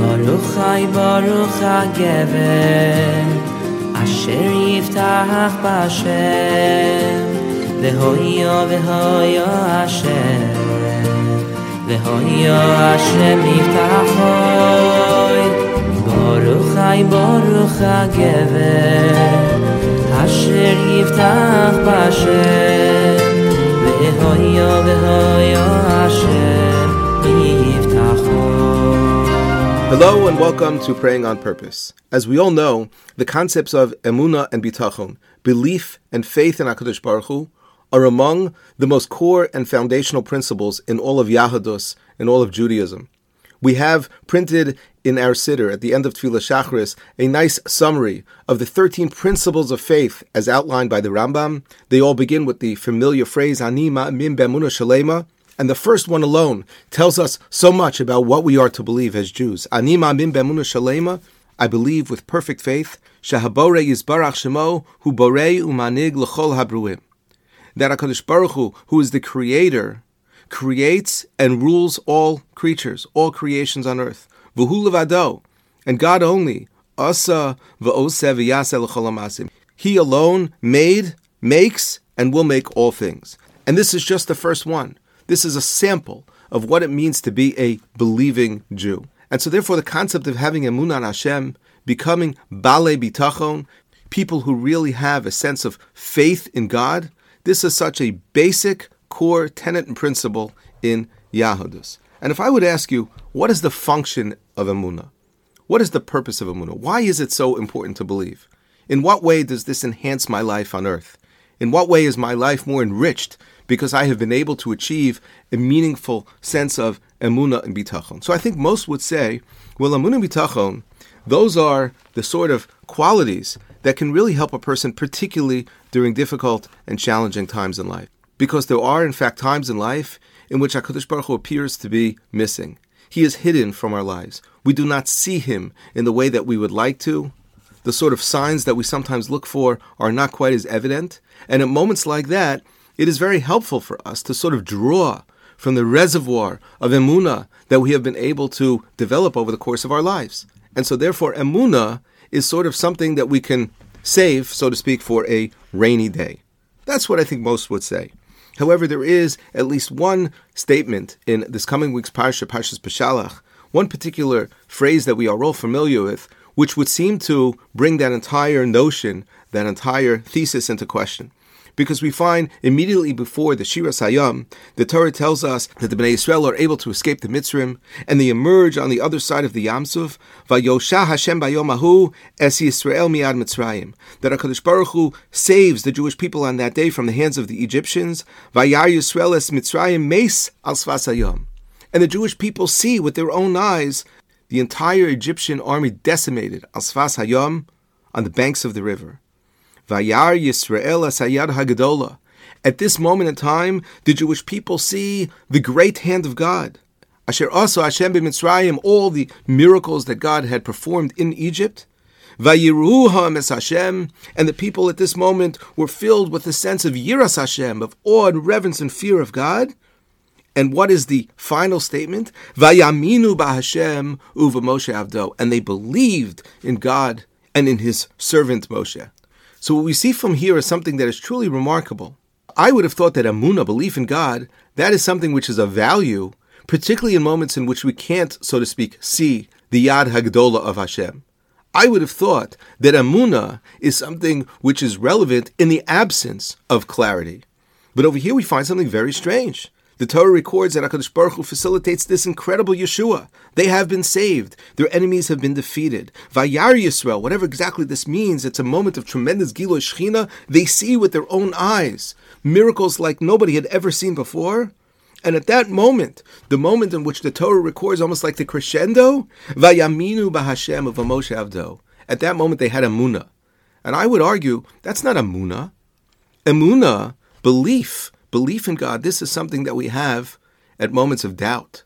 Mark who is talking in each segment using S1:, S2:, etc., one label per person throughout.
S1: Baruch Chai Baruch HaGever Asher Yiftach B'Hashem V'hoyo V'hoyo Hashem V'hoyo Hashem Yiftachoi Baruch Chai Baruch HaGever Asher Yiftach B'Hashem V'hoyo V'hoyo Hashem
S2: Hello and welcome to Praying on Purpose. As we all know, the concepts of emuna and bitachon, belief and faith in Hakadosh Baruch Hu, are among the most core and foundational principles in all of Yahadus and all of Judaism. We have printed in our siddur at the end of Tefillah Shachris a nice summary of the 13 principles of faith as outlined by the Rambam. They all begin with the familiar phrase Ani ma'amim b'emuna shalema, and the first one alone tells us so much about what we are to believe as Jews. Ani ma'amim b'emuna shalema, I believe with perfect faith, shahabore yizbarach shemo, hu borei umanig l'chol habruim. That HaKadosh Baruch Hu, who is the creator, creates and rules all creatures, all creations on earth. V'hu levado, and God only, asa v'oseh v'yaseh l'chol hamasim. He alone made, makes, and will make all things. And this is just the first one. This is a sample of what it means to be a believing Jew. And so, therefore, the concept of having emunah on Hashem, becoming bale bitachon, people who really have a sense of faith in God, this is such a basic core tenet and principle in Yahudus. And if I would ask you, what is the function of emunah? What is the purpose of emunah? Why is it so important to believe? In what way does this enhance my life on earth? In what way is my life more enriched because I have been able to achieve a meaningful sense of emuna and bitachon. So I think most would say, well, emuna and bitachon, those are the sort of qualities that can really help a person, particularly during difficult and challenging times in life. Because there are, in fact, times in life in which HaKadosh Baruch Hu appears to be missing. He is hidden from our lives. We do not see him in the way that we would like to. The sort of signs that we sometimes look for are not quite as evident. And at moments like that, it is very helpful for us to sort of draw from the reservoir of emuna that we have been able to develop over the course of our lives. And so, therefore, emuna is sort of something that we can save, so to speak, for a rainy day. That's what I think most would say. However, there is at least one statement in this coming week's parsha, Parshas Beshalach, one particular phrase that we are all familiar with, which would seem to bring that entire notion, that entire thesis into question because we find immediately before the Shiras Hayam, the Torah tells us that the Bnei Israel are able to escape the Mitzrim, and they emerge on the other side of the Yamsuf. Vayosha Hashem bayomahu es Yisrael miad Mitzrayim. That Hakadosh Baruch Hu saves the Jewish people on that day from the hands of the Egyptians. Vayar Yisrael es Mitzrayim meis al And the Jewish people see with their own eyes the entire Egyptian army decimated al Sfas Hayam on the banks of the river. Vayar Yisrael Asayad Hagadola. At this moment in time, the Jewish people see the great hand of God. Asher also Hashem b'Mitzrayim, all the miracles that God had performed in Egypt. Vayiruham es Hashem, and the people at this moment were filled with a sense of Yiras Hashem, of awe and reverence and fear of God. And what is the final statement? Vayaminu b'Hashem uva Moshe Avdo, and they believed in God and in His servant Moshe. So what we see from here is something that is truly remarkable. I would have thought that amuna, belief in God, that is something which is of value, particularly in moments in which we can't, so to speak, see the Yad Hagdola of Hashem. I would have thought that amuna is something which is relevant in the absence of clarity. But over here we find something very strange. The Torah records that HaKadosh Baruch Hu facilitates this incredible Yeshua. They have been saved. Their enemies have been defeated. Vayar Yisrael, whatever exactly this means, it's a moment of tremendous Gilo Shechina. They see with their own eyes miracles like nobody had ever seen before. And at that moment, the moment in which the Torah records almost like the crescendo, Vayaminu Bahashem of Moshe Avdo. At that moment, they had Amuna. And I would argue that's not Amuna. Amuna, belief, Belief in God, this is something that we have at moments of doubt.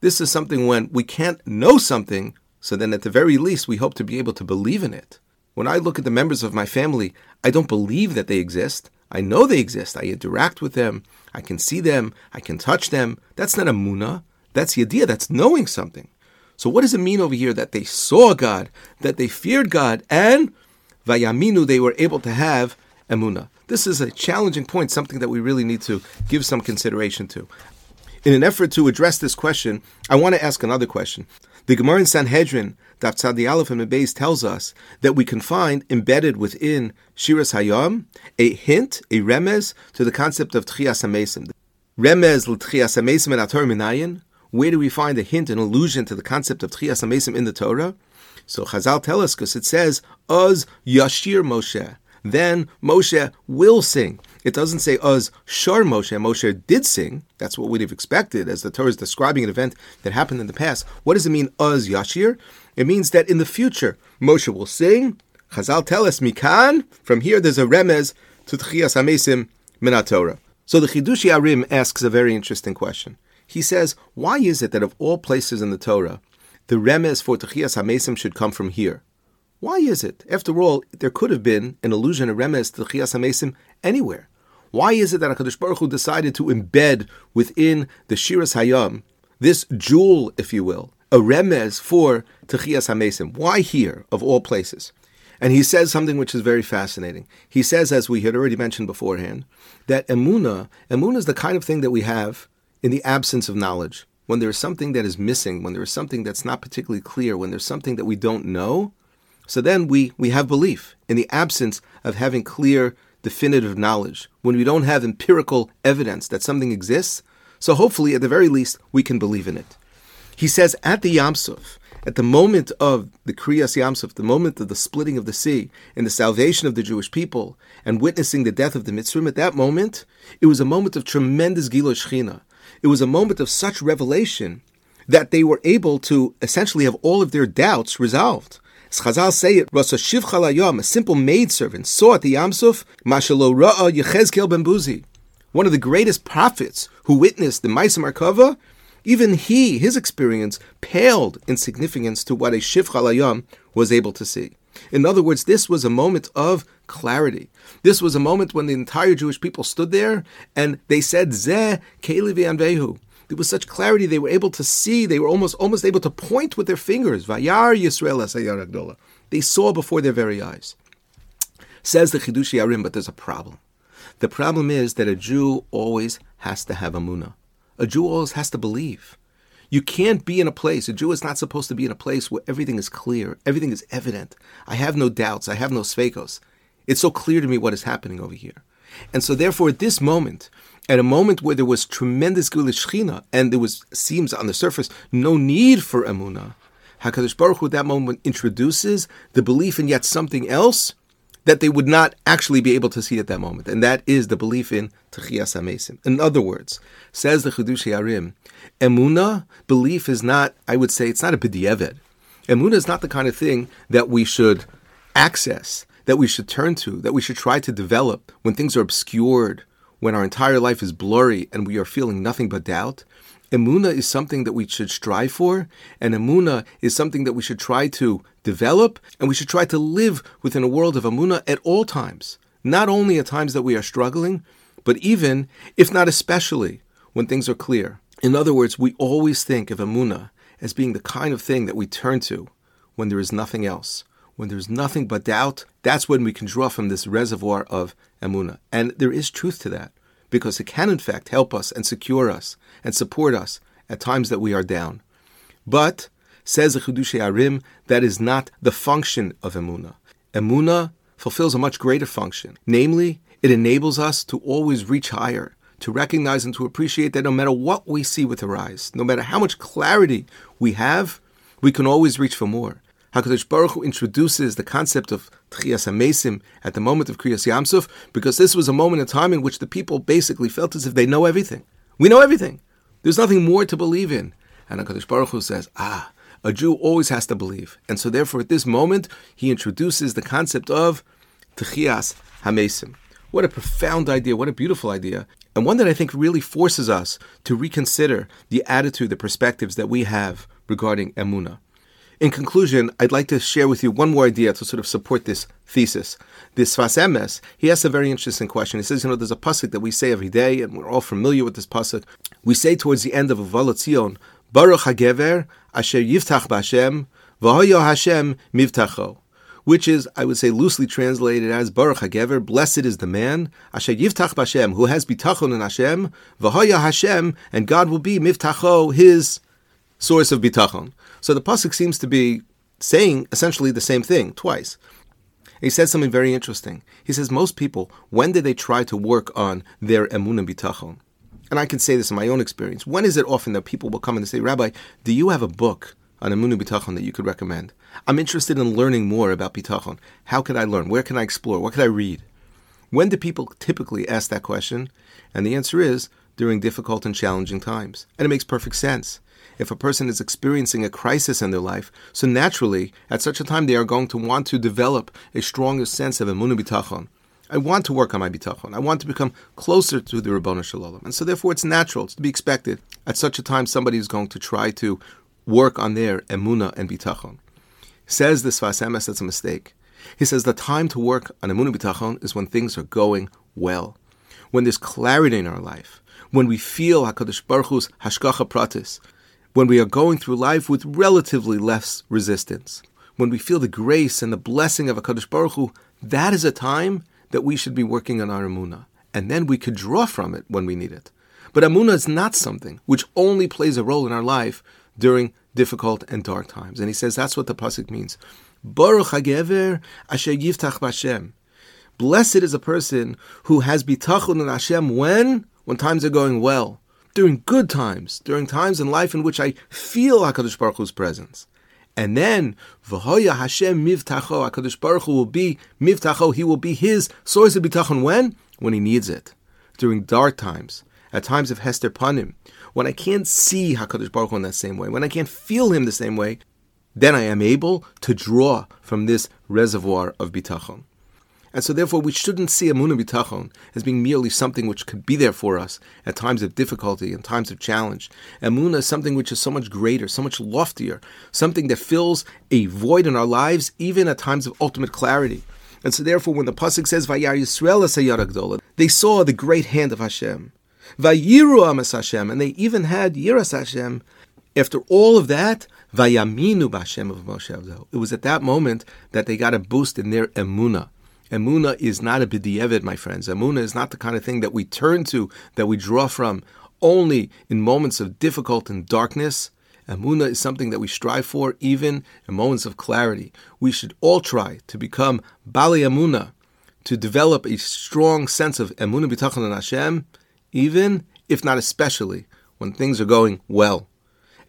S2: This is something when we can't know something, so then at the very least we hope to be able to believe in it. When I look at the members of my family, I don't believe that they exist. I know they exist. I interact with them. I can see them. I can touch them. That's not a muna. That's idea. That's knowing something. So what does it mean over here that they saw God, that they feared God, and vayaminu they were able to have emuna? This is a challenging point, something that we really need to give some consideration to. In an effort to address this question, I want to ask another question. The Gemara in Sanhedrin, Daf Tzadi Aleph and Beis tells us that we can find embedded within Shiras Hayam a hint, a remez to the concept of Tchias HaMesim. Remez l'Tchias HaMesim and Ator Minayin. Where do we find a hint, an allusion to the concept of Tchias HaMesim in the Torah? So Chazal tell us because it says, Oz Yashir Moshe. Then Moshe will sing. It doesn't say us Shar Moshe. Moshe did sing. That's what we'd have expected, as the Torah is describing an event that happened in the past. What does it mean, us Yashir? It means that in the future, Moshe will sing. Chazal tell us, Mikan. From here, there's a remez to Tchias Hamesim Minat Torah. So the Chidushei HaRim asks a very interesting question. He says, why is it that of all places in the Torah, the remez for Tchias Hamesim should come from here? Why is it? After all, there could have been an allusion, a remez to Tchias Hamesim anywhere. Why is it that HaKadosh Baruch Hu decided to embed within the Shiras Hayam this jewel, if you will, a remez for Techias HaMesim? Why here, of all places? And he says something which is very fascinating. He says, as we had already mentioned beforehand, that emuna, emuna is the kind of thing that we have in the absence of knowledge. When there is something that is missing, when there is something that's not particularly clear, when there's something that we don't know, so then we, we have belief in the absence of having clear definitive knowledge, when we don't have empirical evidence that something exists, so hopefully, at the very least, we can believe in it. He says at the Yamsuf, at the moment of the Kriyas Yamsuf, the moment of the splitting of the sea and the salvation of the Jewish people and witnessing the death of the Mitzrim, at that moment, it was a moment of tremendous Gilo Shechina. It was a moment of such revelation that they were able to essentially have all of their doubts resolved. As Chazal say it, Rasa Shivcha Layam, a simple maidservant, saw at the Yamsuf, Mashalo Ra'a Yechezkel Ben Buzi, one of the greatest prophets who witnessed the Maaseh Merkavah, even he, his experience, paled in significance to what a Shivcha Layam was able to see. In other words, this was a moment of clarity. This was a moment when the entire Jewish people stood there and they said, Zeh Kelevi Anvehu. Was such clarity; they were able to see. They were almost almost able to point with their fingers. Vayar Yisrael. They saw before their very eyes. Says the Chidushei HaRim, but there's a problem. The problem is that a Jew always has to have amuna. A Jew always has to believe. You can't be in a place, a Jew is not supposed to be in a place where everything is clear, everything is evident. I have no doubts, I have no svekos. It's so clear to me what is happening over here. And so, therefore, at this moment, at a moment where there was tremendous Shechina, and there was, seems on the surface, no need for Emunah, HaKadosh Baruch Hu at that moment introduces the belief in yet something else that they would not actually be able to see at that moment, and that is the belief in Techias HaMesim. In other words, says the Chidushei HaRim, Emunah, belief is not, I would say, it's not a b'di'eved. Emunah is not the kind of thing that we should access, that we should turn to, that we should try to develop when things are obscured, when our entire life is blurry and we are feeling nothing but doubt, emuna is something that we should strive for, and emuna is something that we should try to develop, and we should try to live within a world of emuna at all times. Not only at times that we are struggling, but even, if not especially, when things are clear. In other words, we always think of emuna as being the kind of thing that we turn to when there is nothing else when there's nothing but doubt, that's when we can draw from this reservoir of emuna. And there is truth to that, because it can in fact help us and secure us and support us at times that we are down. But, says the Chidushei HaRim, that is not the function of emuna. Emuna fulfills a much greater function. Namely, it enables us to always reach higher, to recognize and to appreciate that no matter what we see with our eyes, no matter how much clarity we have, we can always reach for more. HaKadosh Baruch Hu introduces the concept of Tchias HaMesim at the moment of Kriyas Yamsuf because this was a moment in time in which the people basically felt as if they know everything. We know everything. There's nothing more to believe in. And HaKadosh Baruch Hu says, ah, a Jew always has to believe. And so therefore at this moment, he introduces the concept of Tchias HaMesim. What a profound idea, what a beautiful idea, and one that I think really forces us to reconsider the attitude, the perspectives that we have regarding Emunah. In conclusion, I'd like to share with you one more idea to sort of support this thesis. This Sfas Emes, he asks a very interesting question. He says, you know, there's a pasuk that we say every day, and we're all familiar with this pasuk. We say towards the end of Uva L'Tzion, Baruch HaGever Asher Yiftach B'Hashem V'Hoyo Hashem Mivtacho which is, I would say, loosely translated as Baruch HaGever, blessed is the man, Asher Yiftach B'Hashem, who has bitachon in Hashem, V'Hoya Hashem, and God will be Mivtacho, his source of bitachon. So the pasuk seems to be saying essentially the same thing twice. He says something very interesting. He says most people, when did they try to work on their emun and bitachon? And I can say this in my own experience. When is it often that people will come and say, Rabbi, do you have a book on emun and bitachon that you could recommend? I'm interested in learning more about bitachon. How can I learn? Where can I explore? What can I read? When do people typically ask that question? And the answer is during difficult and challenging times. And it makes perfect sense if a person is experiencing a crisis in their life, so naturally, at such a time, they are going to want to develop a stronger sense of emunah bitachon. I want to work on my bitachon. I want to become closer to the Ribono Shel Olam. And so therefore it's natural, it's to be expected. At such a time, somebody is going to try to work on their emunah and bitachon. Says the Sfas Emes, that's a mistake. He says the time to work on emunah bitachon is when things are going well, when there's clarity in our life, when we feel Hakadosh Baruch Hu's hashgacha pratis, when we are going through life with relatively less resistance, when we feel the grace and the blessing of HaKadosh Baruch Hu, that is a time that we should be working on our Amunah. And then we could draw from it when we need it. But Amunah is not something which only plays a role in our life during difficult and dark times. And he says that's what the Pasuk means. Baruch HaGever Asher Yiftach. Blessed is a person who has bitachon in Hashem when? When times are going well during good times, during times in life in which I feel HaKadosh Baruch Hu's presence. And then, V'hoya Hashem mivtacho, HaKadosh Baruch Hu will be mivtacho, He will be His source of bitachon when? When He needs it. During dark times, at times of Hester Panim, when I can't see HaKadosh Baruch Hu in that same way, when I can't feel Him the same way, then I am able to draw from this reservoir of bitachon. And so, therefore, we shouldn't see Amunah Bitachon as being merely something which could be there for us at times of difficulty and times of challenge. Amunah is something which is so much greater, so much loftier, something that fills a void in our lives, even at times of ultimate clarity. And so, therefore, when the pasuk says Vayar Yisrael they saw the great hand of Hashem. Vayiru Amas Hashem, and they even had Yiras Hashem. After all of that, Vayaminu Bashem of Moshe It was at that moment that they got a boost in their emunah. Emuna is not a b'di'eved, my friends. Emuna is not the kind of thing that we turn to, that we draw from only in moments of difficult and darkness. Emuna is something that we strive for even in moments of clarity. We should all try to become Bali Emuna, to develop a strong sense of Emuna B'tachon Hashem, even, if not especially, when things are going well.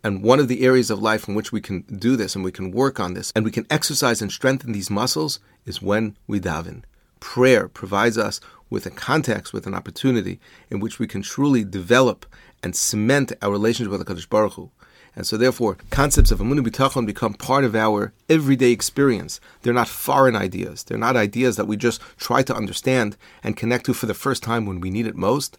S2: And one of the areas of life in which we can do this and we can work on this and we can exercise and strengthen these muscles is when we daven. Prayer provides us with a context, with an opportunity in which we can truly develop and cement our relationship with the Kadosh Baruch Hu. And so, therefore, concepts of Amunah B'tachon become part of our everyday experience. They're not foreign ideas. They're not ideas that we just try to understand and connect to for the first time when we need it most.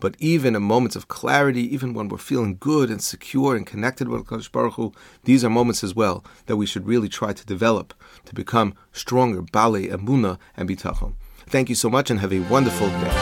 S2: But even in moments of clarity, even when we're feeling good and secure and connected with Kadosh Baruch Hu, these are moments as well that we should really try to develop to become stronger, Bale, Emuna, and Bitachon. Thank you so much and have a wonderful day.